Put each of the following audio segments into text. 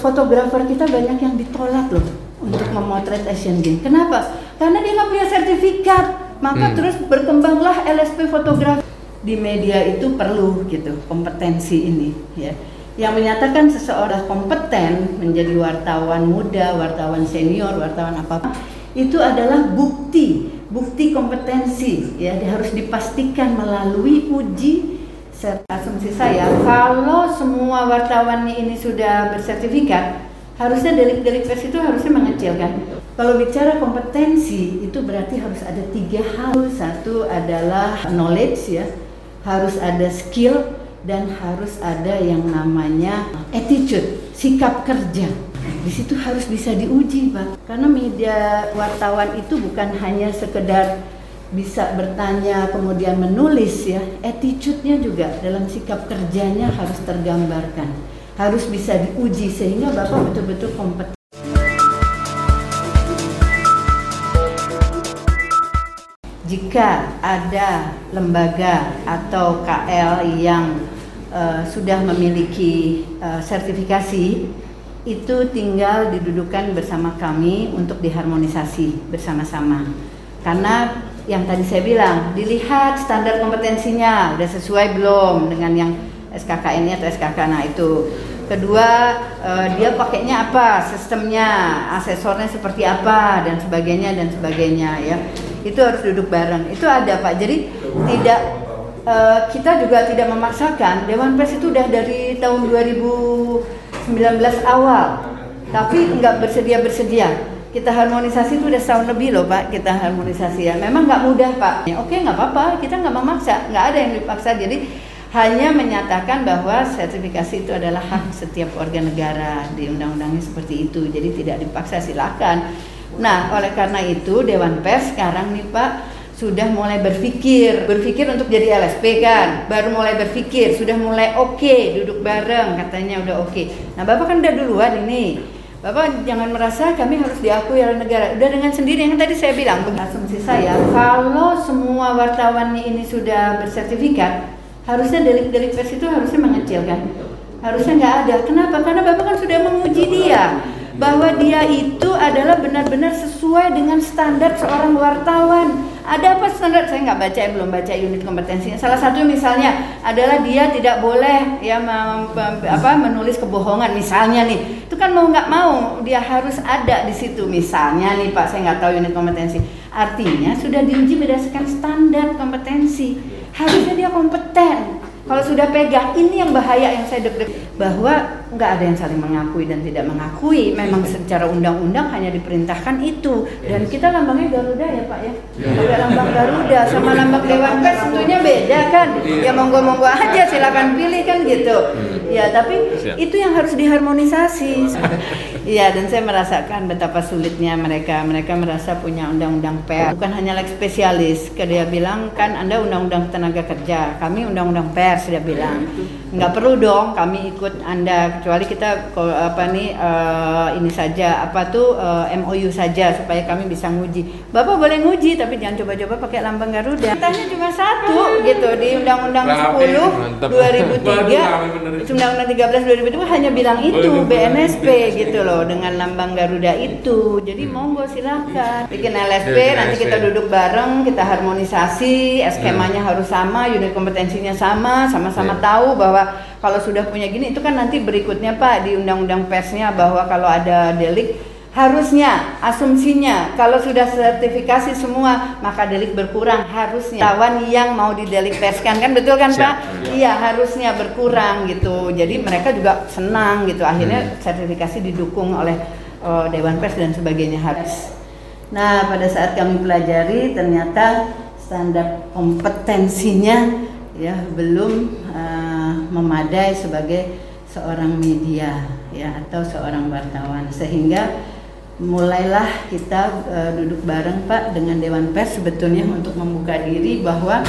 fotografer kita banyak yang ditolak loh untuk memotret Asian Games. Kenapa? Karena dia nggak punya sertifikat. Maka Hmm. terus berkembanglah LSP fotografi di media itu perlu gitu kompetensi ini ya. Yang menyatakan seseorang kompeten menjadi wartawan muda, wartawan senior, wartawan apa itu adalah bukti, bukti kompetensi ya harus dipastikan melalui uji asumsi saya kalau semua wartawan ini sudah bersertifikat harusnya delik-delik pers itu harusnya mengecil kan? Kalau bicara kompetensi itu berarti harus ada tiga hal. Satu adalah knowledge ya harus ada skill dan harus ada yang namanya attitude sikap kerja. Di situ harus bisa diuji pak. Karena media wartawan itu bukan hanya sekedar bisa bertanya kemudian menulis ya attitude-nya juga dalam sikap kerjanya harus tergambarkan harus bisa diuji sehingga bapak betul-betul kompeten jika ada lembaga atau KL yang eh, sudah memiliki eh, sertifikasi itu tinggal didudukan bersama kami untuk diharmonisasi bersama-sama. Karena yang tadi saya bilang dilihat standar kompetensinya udah sesuai belum dengan yang SKKN ini atau SKK nah itu. Kedua eh, dia pakainya apa sistemnya asesornya seperti apa dan sebagainya dan sebagainya ya. Itu harus duduk bareng. Itu ada pak. Jadi tidak eh, kita juga tidak memaksakan. Dewan Pers itu udah dari tahun 2019 awal. Tapi nggak bersedia bersedia kita harmonisasi itu udah setahun lebih loh pak kita harmonisasi ya. Memang nggak mudah pak. Ya, oke nggak apa-apa. Kita nggak memaksa. Nggak ada yang dipaksa. Jadi hanya menyatakan bahwa sertifikasi itu adalah hak setiap warga negara di undang-undangnya seperti itu. Jadi tidak dipaksa silakan. Nah oleh karena itu Dewan Pers sekarang nih pak sudah mulai berpikir. Berpikir untuk jadi LSP kan? Baru mulai berpikir. Sudah mulai oke duduk bareng. Katanya udah oke. Nah bapak kan udah duluan ini Bapak jangan merasa kami harus diakui oleh negara. Udah dengan sendiri yang tadi saya bilang, asumsi saya kalau semua wartawan ini sudah bersertifikat, harusnya delik-delik pers itu harusnya mengecil kan? Harusnya nggak ada. Kenapa? Karena Bapak kan sudah menguji dia bahwa dia itu adalah benar-benar sesuai dengan standar seorang wartawan. Ada apa standar? Saya nggak baca, belum baca unit kompetensinya. Salah satu misalnya adalah dia tidak boleh ya mem- apa menulis kebohongan misalnya nih. Itu kan mau nggak mau dia harus ada di situ misalnya nih Pak. Saya nggak tahu unit kompetensi. Artinya sudah diuji berdasarkan standar kompetensi. Harusnya dia kompeten. Kalau sudah pegang, ini yang bahaya yang saya deg-deg bahwa nggak ada yang saling mengakui dan tidak mengakui. Memang secara undang-undang hanya diperintahkan itu. Dan kita lambangnya Garuda ya Pak ya. Ada lambang Garuda sama lambang Dewan Pers tentunya beda kan. Ya monggo-monggo aja silakan pilih kan gitu. Ya tapi itu yang harus diharmonisasi. Iya dan saya merasakan betapa sulitnya mereka. Mereka merasa punya undang-undang pers bukan hanya leg spesialis. Dia bilang kan Anda undang-undang tenaga kerja, kami undang-undang pers dia bilang. Nggak perlu dong kami ikut Anda kecuali kita apa nih eh, ini saja apa tuh eh, MOU saja supaya kami bisa nguji. Bapak boleh nguji tapi jangan coba-coba pakai lambang Garuda. Tanya cuma satu gitu di Undang-Undang Rapi, 10 mantap. 2003 Undang-Undang 13 2000 itu hanya bilang itu BNSP gitu loh dengan lambang Garuda itu. Jadi monggo silakan bikin LSP Bikin nanti LSP. kita duduk bareng, kita harmonisasi, skemanya harus sama, unit kompetensinya sama, sama-sama Iya. tahu bahwa kalau sudah punya gini itu kan nanti berikutnya Pak di undang-undang persnya bahwa kalau ada delik harusnya asumsinya kalau sudah sertifikasi semua maka delik berkurang harusnya lawan yang mau didelik perskan kan betul kan Siap. Pak iya harusnya berkurang gitu jadi mereka juga senang gitu akhirnya Hmm. sertifikasi didukung oleh eh, Dewan Pers dan sebagainya harus nah pada saat kami pelajari ternyata standar kompetensinya ya belum eh, memadai sebagai seorang media ya atau seorang wartawan. Sehingga mulailah kita eh, duduk bareng Pak dengan Dewan Pers sebetulnya untuk membuka diri bahwa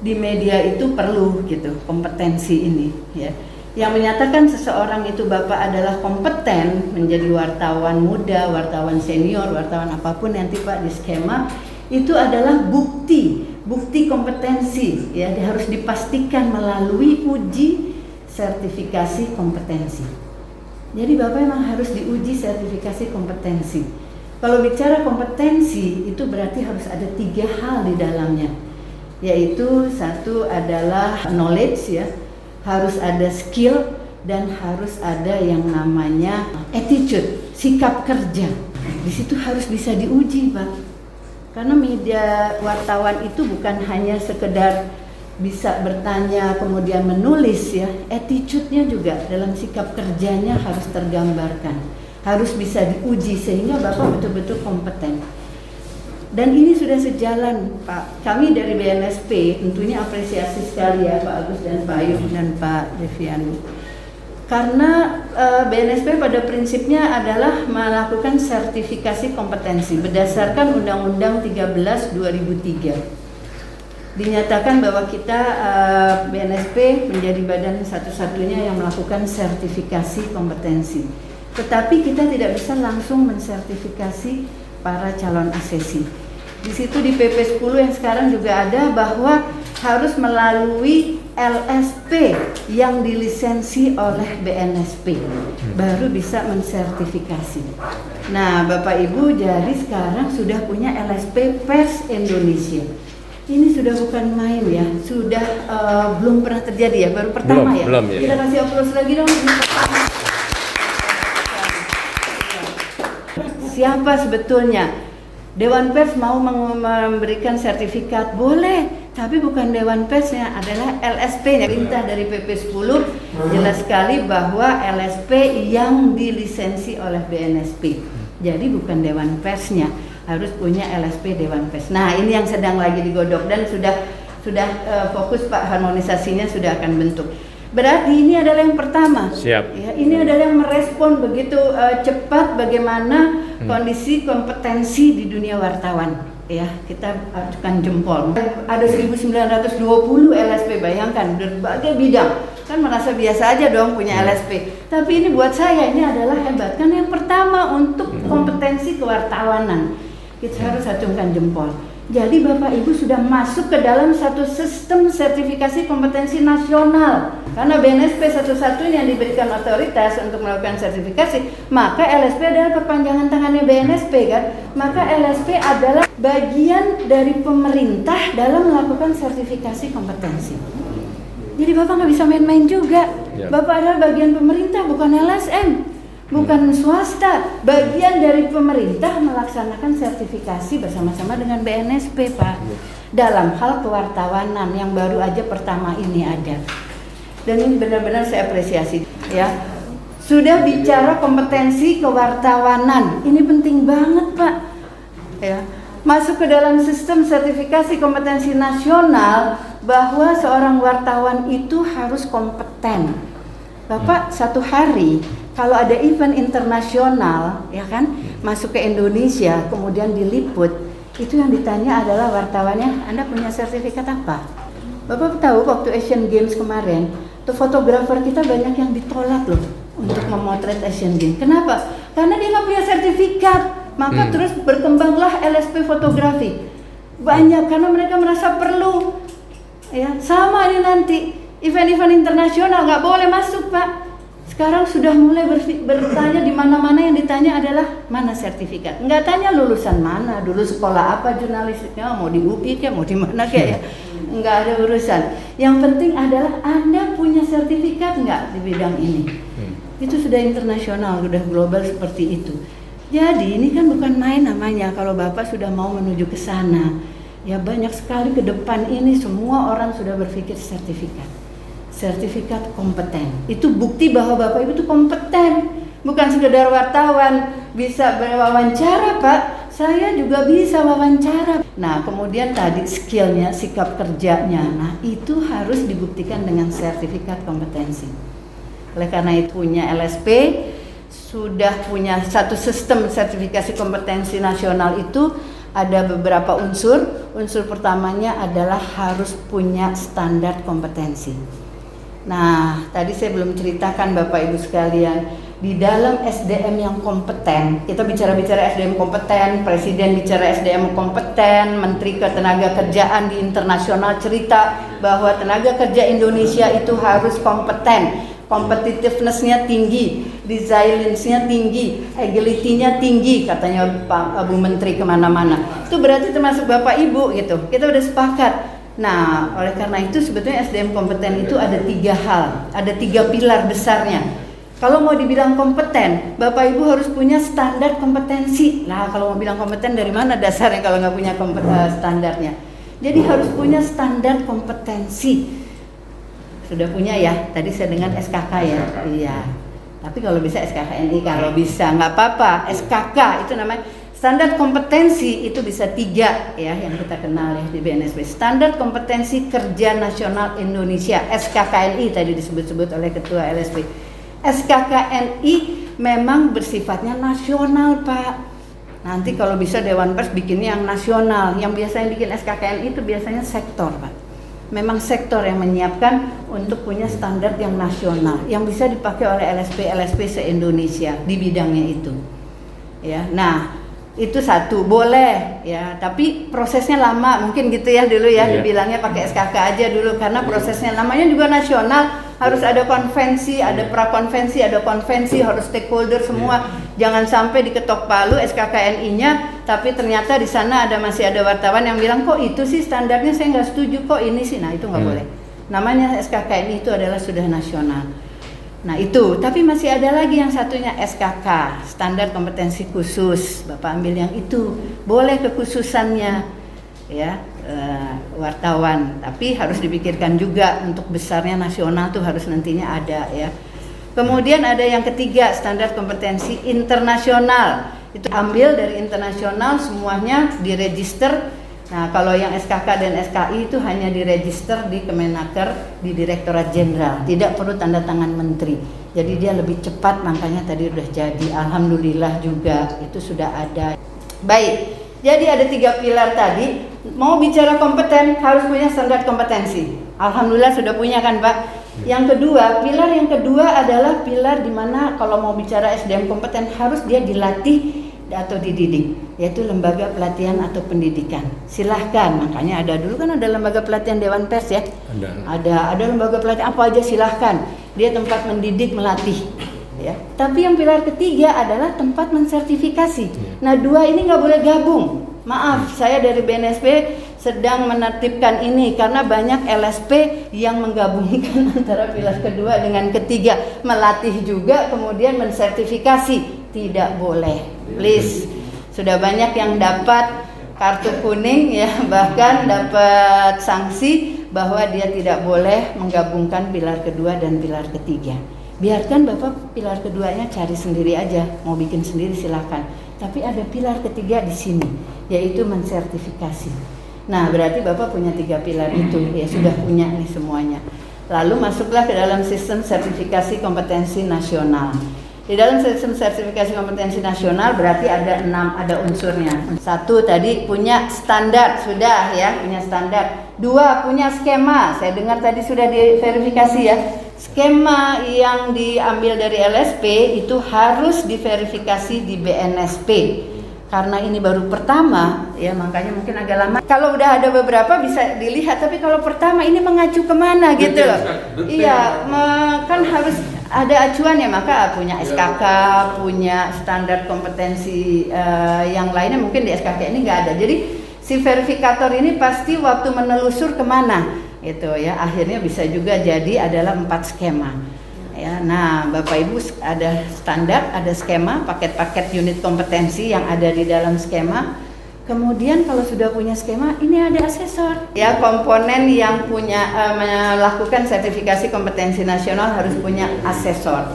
di media itu perlu gitu kompetensi ini ya. Yang menyatakan seseorang itu Bapak adalah kompeten menjadi wartawan muda, wartawan senior, wartawan apa pun nanti Pak di skema itu adalah bukti, bukti kompetensi ya harus dipastikan melalui uji sertifikasi kompetensi. Jadi Bapak memang harus diuji sertifikasi kompetensi. Kalau bicara kompetensi itu berarti harus ada tiga hal di dalamnya, yaitu satu adalah knowledge ya, harus ada skill dan harus ada yang namanya attitude, sikap kerja. Di situ harus bisa diuji, Pak. Karena media wartawan itu bukan hanya sekedar bisa bertanya kemudian menulis ya attitude-nya juga dalam sikap kerjanya harus tergambarkan harus bisa diuji sehingga bapak betul-betul kompeten. Dan ini sudah sejalan Pak. Kami dari BNSP tentunya apresiasi sekali ya Pak Agus dan Pak Ayub dan Pak Deviani karena e, eh, BNSP pada prinsipnya adalah melakukan sertifikasi kompetensi berdasarkan Undang-Undang 13 2003 dinyatakan bahwa kita uh, eh, BNSP menjadi badan satu-satunya yang melakukan sertifikasi kompetensi. Tetapi kita tidak bisa langsung mensertifikasi para calon asesi. Di situ di PP 10 yang sekarang juga ada bahwa harus melalui LSP yang dilisensi oleh BNSP baru bisa mensertifikasi. Nah, Bapak Ibu jadi sekarang sudah punya LSP Pers Indonesia ini sudah bukan main ya, sudah uh, belum pernah terjadi ya, baru pertama belum, ya. Belum, ya. Kita kasih aplaus lagi dong. Siapa sebetulnya? Dewan Pers mau memberikan sertifikat boleh, tapi bukan Dewan Persnya, adalah LSP-nya. Perintah dari PP 10 jelas sekali bahwa LSP yang dilisensi oleh BNSP. Jadi bukan Dewan Persnya harus punya LSP Dewan Pers. Nah ini yang sedang lagi digodok dan sudah sudah uh, fokus Pak harmonisasinya sudah akan bentuk. Berarti ini adalah yang pertama. Siap. Ya, ini adalah yang merespon begitu uh, cepat bagaimana hmm. kondisi kompetensi di dunia wartawan. Ya, kita ajukan jempol. Ada 1920 LSP, bayangkan berbagai bidang. Kan merasa biasa aja dong punya hmm. LSP. Tapi ini buat saya ini adalah hebat. Kan yang pertama untuk kompetensi kewartawanan kita harus acungkan jempol. Jadi Bapak Ibu sudah masuk ke dalam satu sistem sertifikasi kompetensi nasional. Karena BNSP satu-satunya yang diberikan otoritas untuk melakukan sertifikasi, maka LSP adalah perpanjangan tangannya BNSP kan. Maka LSP adalah bagian dari pemerintah dalam melakukan sertifikasi kompetensi. Jadi Bapak nggak bisa main-main juga. Ya. Bapak adalah bagian pemerintah bukan LSM bukan swasta, bagian dari pemerintah melaksanakan sertifikasi bersama-sama dengan BNSP, Pak. Dalam hal kewartawanan yang baru aja pertama ini ada. Dan ini benar-benar saya apresiasi, ya. Sudah bicara kompetensi kewartawanan, ini penting banget, Pak. Ya. Masuk ke dalam sistem sertifikasi kompetensi nasional bahwa seorang wartawan itu harus kompeten. Bapak satu hari kalau ada event internasional ya kan masuk ke Indonesia kemudian diliput itu yang ditanya adalah wartawannya Anda punya sertifikat apa? Bapak tahu waktu Asian Games kemarin tuh fotografer kita banyak yang ditolak loh untuk memotret Asian Games. Kenapa? Karena dia nggak punya sertifikat. Maka hmm. terus berkembanglah LSP fotografi. Banyak karena mereka merasa perlu. Ya sama ini nanti. Event-event internasional nggak boleh masuk pak sekarang sudah mulai bertanya di mana-mana yang ditanya adalah mana sertifikat. Enggak tanya lulusan mana, dulu sekolah apa jurnalistiknya, mau di UI kayak mau di mana kayak ya. Enggak ada urusan. Yang penting adalah Anda punya sertifikat enggak di bidang ini. Hmm. Itu sudah internasional, sudah global seperti itu. Jadi ini kan bukan main namanya kalau Bapak sudah mau menuju ke sana. Ya banyak sekali ke depan ini semua orang sudah berpikir sertifikat sertifikat kompeten. Itu bukti bahwa Bapak Ibu itu kompeten. Bukan sekedar wartawan bisa berwawancara Pak, saya juga bisa wawancara. Nah kemudian tadi skillnya, sikap kerjanya, nah itu harus dibuktikan dengan sertifikat kompetensi. Oleh karena itu punya LSP, sudah punya satu sistem sertifikasi kompetensi nasional itu ada beberapa unsur. Unsur pertamanya adalah harus punya standar kompetensi. Nah, tadi saya belum ceritakan Bapak Ibu sekalian, di dalam SDM yang kompeten, kita bicara-bicara SDM kompeten, Presiden bicara SDM kompeten, Menteri Ketenagakerjaan di internasional cerita bahwa tenaga kerja Indonesia itu harus kompeten. competitiveness-nya tinggi, resilience-nya tinggi, agility-nya tinggi, katanya Pak Abu Menteri ke mana-mana. Itu berarti termasuk Bapak Ibu gitu. Kita udah sepakat. Nah, oleh karena itu sebetulnya SDM kompeten itu ada tiga hal, ada tiga pilar besarnya. Kalau mau dibilang kompeten, Bapak Ibu harus punya standar kompetensi. Nah, kalau mau bilang kompeten dari mana dasarnya kalau nggak punya uh, standarnya? Jadi harus punya standar kompetensi sudah punya ya tadi saya dengar SKK ya iya tapi kalau bisa SKKNI kalau bisa nggak apa-apa SKK itu namanya standar kompetensi itu bisa tiga ya yang kita kenal ya di BNSP standar kompetensi kerja nasional Indonesia SKKNI tadi disebut-sebut oleh ketua LSP SKKNI memang bersifatnya nasional Pak nanti kalau bisa Dewan Pers bikinnya yang nasional yang biasanya bikin SKKNI itu biasanya sektor Pak memang sektor yang menyiapkan untuk punya standar yang nasional yang bisa dipakai oleh LSP LSP se-Indonesia di bidangnya itu. Ya. Nah, itu satu boleh ya. Tapi prosesnya lama mungkin gitu ya dulu ya yeah. dibilangnya pakai SKK aja dulu karena prosesnya namanya juga nasional harus ada konvensi ada prakonvensi ada konvensi harus stakeholder semua. Yeah. jangan sampai diketok palu SKKNI-nya tapi ternyata di sana ada masih ada wartawan yang bilang kok itu sih standarnya? Saya nggak setuju kok ini sih. Nah itu nggak yeah. boleh. Namanya SKKNI itu adalah sudah nasional Nah itu, tapi masih ada lagi yang satunya SKK, standar kompetensi khusus. Bapak ambil yang itu, boleh kekhususannya ya uh, wartawan. Tapi harus dipikirkan juga untuk besarnya nasional tuh harus nantinya ada ya. Kemudian ada yang ketiga, standar kompetensi internasional. Itu ambil dari internasional semuanya diregister Nah, kalau yang SKK dan SKI itu hanya diregister di Kemenaker di Direktorat Jenderal, tidak perlu tanda tangan menteri. Jadi dia lebih cepat, makanya tadi sudah jadi. Alhamdulillah juga itu sudah ada. Baik, jadi ada tiga pilar tadi. Mau bicara kompeten harus punya standar kompetensi. Alhamdulillah sudah punya kan Pak. Yang kedua, pilar yang kedua adalah pilar di mana kalau mau bicara SDM kompeten harus dia dilatih atau dididik yaitu lembaga pelatihan atau pendidikan. Silahkan makanya ada dulu kan ada lembaga pelatihan Dewan Pers ya. Ada. Ada, ada lembaga pelatihan apa aja silahkan. Dia tempat mendidik melatih ya. Tapi yang pilar ketiga adalah tempat mensertifikasi. Ya. nah dua ini nggak boleh gabung. Maaf saya dari BNSP sedang menertibkan ini karena banyak LSP yang menggabungkan antara pilar kedua dengan ketiga. Melatih juga kemudian mensertifikasi. Tidak boleh please sudah banyak yang dapat kartu kuning ya bahkan dapat sanksi bahwa dia tidak boleh menggabungkan pilar kedua dan pilar ketiga biarkan bapak pilar keduanya cari sendiri aja mau bikin sendiri silahkan tapi ada pilar ketiga di sini yaitu mensertifikasi Nah, berarti Bapak punya tiga pilar itu, ya sudah punya nih semuanya. Lalu masuklah ke dalam sistem sertifikasi kompetensi nasional. Di dalam sistem sertifikasi kompetensi nasional berarti ada enam ada unsurnya. Satu tadi punya standar sudah ya punya standar. Dua punya skema. Saya dengar tadi sudah diverifikasi ya. Skema yang diambil dari LSP itu harus diverifikasi di BNSP karena ini baru pertama ya makanya mungkin agak lama kalau udah ada beberapa bisa dilihat tapi kalau pertama ini mengacu ke mana gitu loh iya kan harus ada acuan ya maka punya SKK punya standar kompetensi uh, yang lainnya mungkin di SKK ini nggak ada jadi si verifikator ini pasti waktu menelusur ke mana itu ya akhirnya bisa juga jadi adalah empat skema ya. Nah, Bapak Ibu ada standar, ada skema, paket-paket unit kompetensi yang ada di dalam skema. Kemudian kalau sudah punya skema, ini ada asesor. Ya, komponen yang punya uh, melakukan sertifikasi kompetensi nasional harus punya asesor.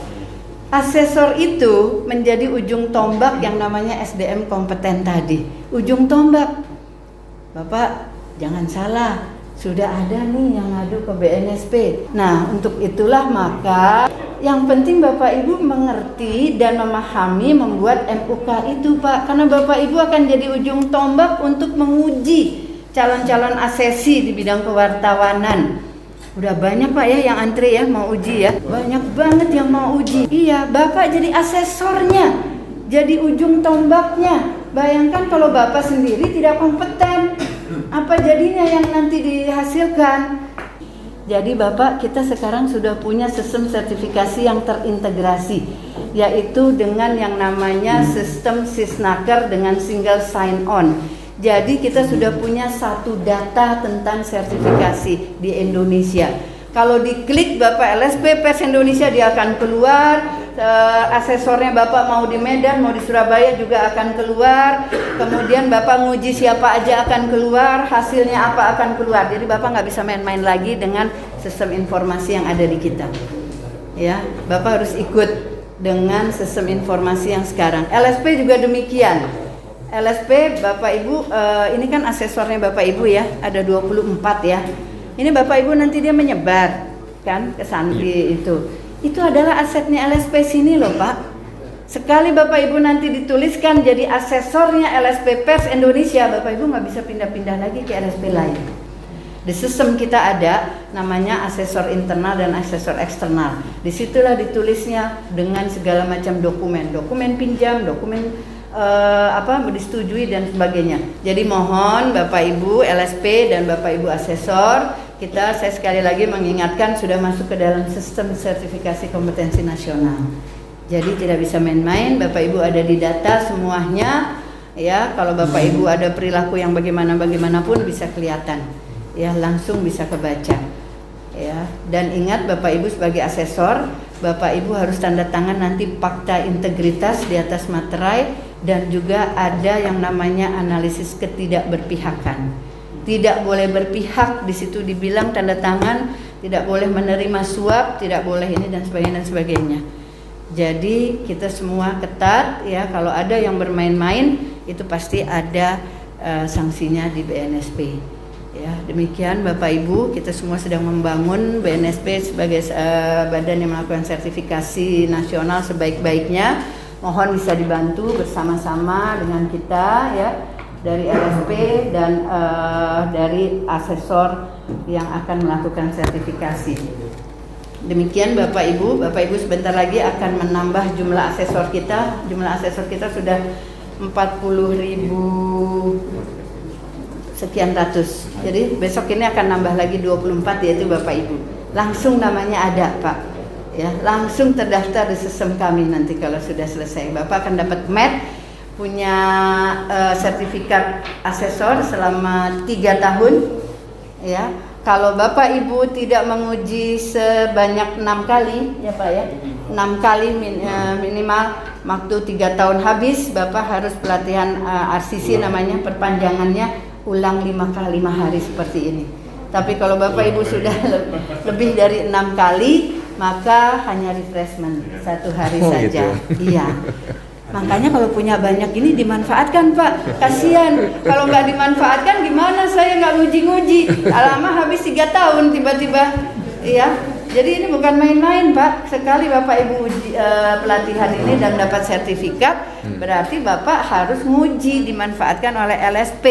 Asesor itu menjadi ujung tombak yang namanya SDM kompeten tadi. Ujung tombak. Bapak, jangan salah sudah ada nih yang ngadu ke BNSP. Nah, untuk itulah maka yang penting Bapak Ibu mengerti dan memahami membuat MUK itu Pak. Karena Bapak Ibu akan jadi ujung tombak untuk menguji calon-calon asesi di bidang kewartawanan. Udah banyak Pak ya yang antri ya mau uji ya. Banyak banget yang mau uji. Iya, Bapak jadi asesornya. Jadi ujung tombaknya. Bayangkan kalau Bapak sendiri tidak kompeten apa jadinya yang nanti dihasilkan? Jadi Bapak kita sekarang sudah punya sistem sertifikasi yang terintegrasi yaitu dengan yang namanya sistem Sisnaker dengan single sign on. Jadi kita sudah punya satu data tentang sertifikasi di Indonesia. Kalau diklik Bapak LSP Pers Indonesia dia akan keluar uh, asesornya Bapak mau di Medan, mau di Surabaya juga akan keluar. Kemudian Bapak nguji siapa aja akan keluar, hasilnya apa akan keluar. Jadi Bapak nggak bisa main-main lagi dengan sistem informasi yang ada di kita. Ya, Bapak harus ikut dengan sistem informasi yang sekarang. LSP juga demikian. LSP Bapak Ibu uh, ini kan asesornya Bapak Ibu ya, ada 24 ya. Ini Bapak Ibu nanti dia menyebar kan ke santri itu itu adalah asetnya LSP sini loh Pak. Sekali Bapak Ibu nanti dituliskan jadi asesornya LSP Pers Indonesia, Bapak Ibu nggak bisa pindah-pindah lagi ke LSP lain. Di sistem kita ada namanya asesor internal dan asesor eksternal. Di situlah ditulisnya dengan segala macam dokumen, dokumen pinjam, dokumen uh, apa disetujui dan sebagainya. Jadi mohon Bapak Ibu LSP dan Bapak Ibu asesor kita saya sekali lagi mengingatkan sudah masuk ke dalam sistem sertifikasi kompetensi nasional. Jadi tidak bisa main-main, Bapak Ibu ada di data semuanya. Ya, kalau Bapak Ibu ada perilaku yang bagaimana bagaimanapun bisa kelihatan. Ya, langsung bisa kebaca. Ya, dan ingat Bapak Ibu sebagai asesor, Bapak Ibu harus tanda tangan nanti fakta integritas di atas materai dan juga ada yang namanya analisis ketidakberpihakan tidak boleh berpihak di situ dibilang tanda tangan tidak boleh menerima suap tidak boleh ini dan sebagainya dan sebagainya. Jadi kita semua ketat ya kalau ada yang bermain-main itu pasti ada uh, sanksinya di BNSP ya. Demikian Bapak Ibu kita semua sedang membangun BNSP sebagai uh, badan yang melakukan sertifikasi nasional sebaik-baiknya. Mohon bisa dibantu bersama-sama dengan kita ya dari LSP dan uh, dari asesor yang akan melakukan sertifikasi. Demikian Bapak Ibu, Bapak Ibu sebentar lagi akan menambah jumlah asesor kita. Jumlah asesor kita sudah 40 ribu sekian ratus. Jadi besok ini akan nambah lagi 24 yaitu Bapak Ibu. Langsung namanya ada Pak. Ya, langsung terdaftar di sistem kami nanti kalau sudah selesai. Bapak akan dapat MET punya uh, sertifikat asesor selama tiga tahun ya. Kalau bapak ibu tidak menguji sebanyak enam kali ya pak ya enam kali min, uh, minimal waktu tiga tahun habis bapak harus pelatihan uh, eh, RCC namanya perpanjangannya ulang lima kali lima hari seperti ini. Tapi kalau bapak ibu sudah lebih dari enam kali maka hanya refreshment satu hari oh, saja. gitu. iya Makanya kalau punya banyak ini dimanfaatkan Pak. Kasihan kalau nggak dimanfaatkan gimana saya nggak nguji-nguji. Lama habis tiga tahun tiba-tiba, ya. Jadi ini bukan main-main Pak. Sekali Bapak Ibu uji, uh, pelatihan ini dan dapat sertifikat, hmm. berarti Bapak harus nguji dimanfaatkan oleh LSP.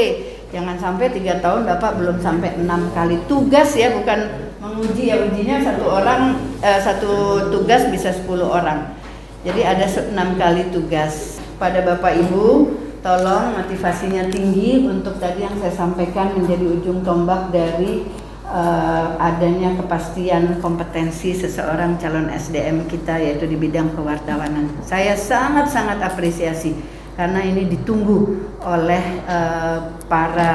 Jangan sampai tiga tahun Bapak belum sampai enam kali tugas ya, bukan menguji ya ujinya satu orang uh, satu tugas bisa 10 orang. Jadi ada enam kali tugas pada Bapak Ibu. Tolong motivasinya tinggi untuk tadi yang saya sampaikan menjadi ujung tombak dari uh, adanya kepastian kompetensi seseorang calon SDM kita yaitu di bidang kewartawanan. Saya sangat-sangat apresiasi karena ini ditunggu oleh uh, para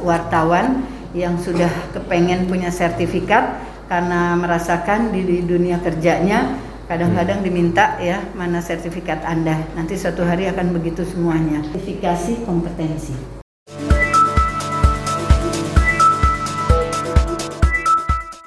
wartawan yang sudah kepengen punya sertifikat karena merasakan di dunia kerjanya kadang-kadang diminta ya mana sertifikat Anda. Nanti suatu hari akan begitu semuanya. Sertifikasi kompetensi.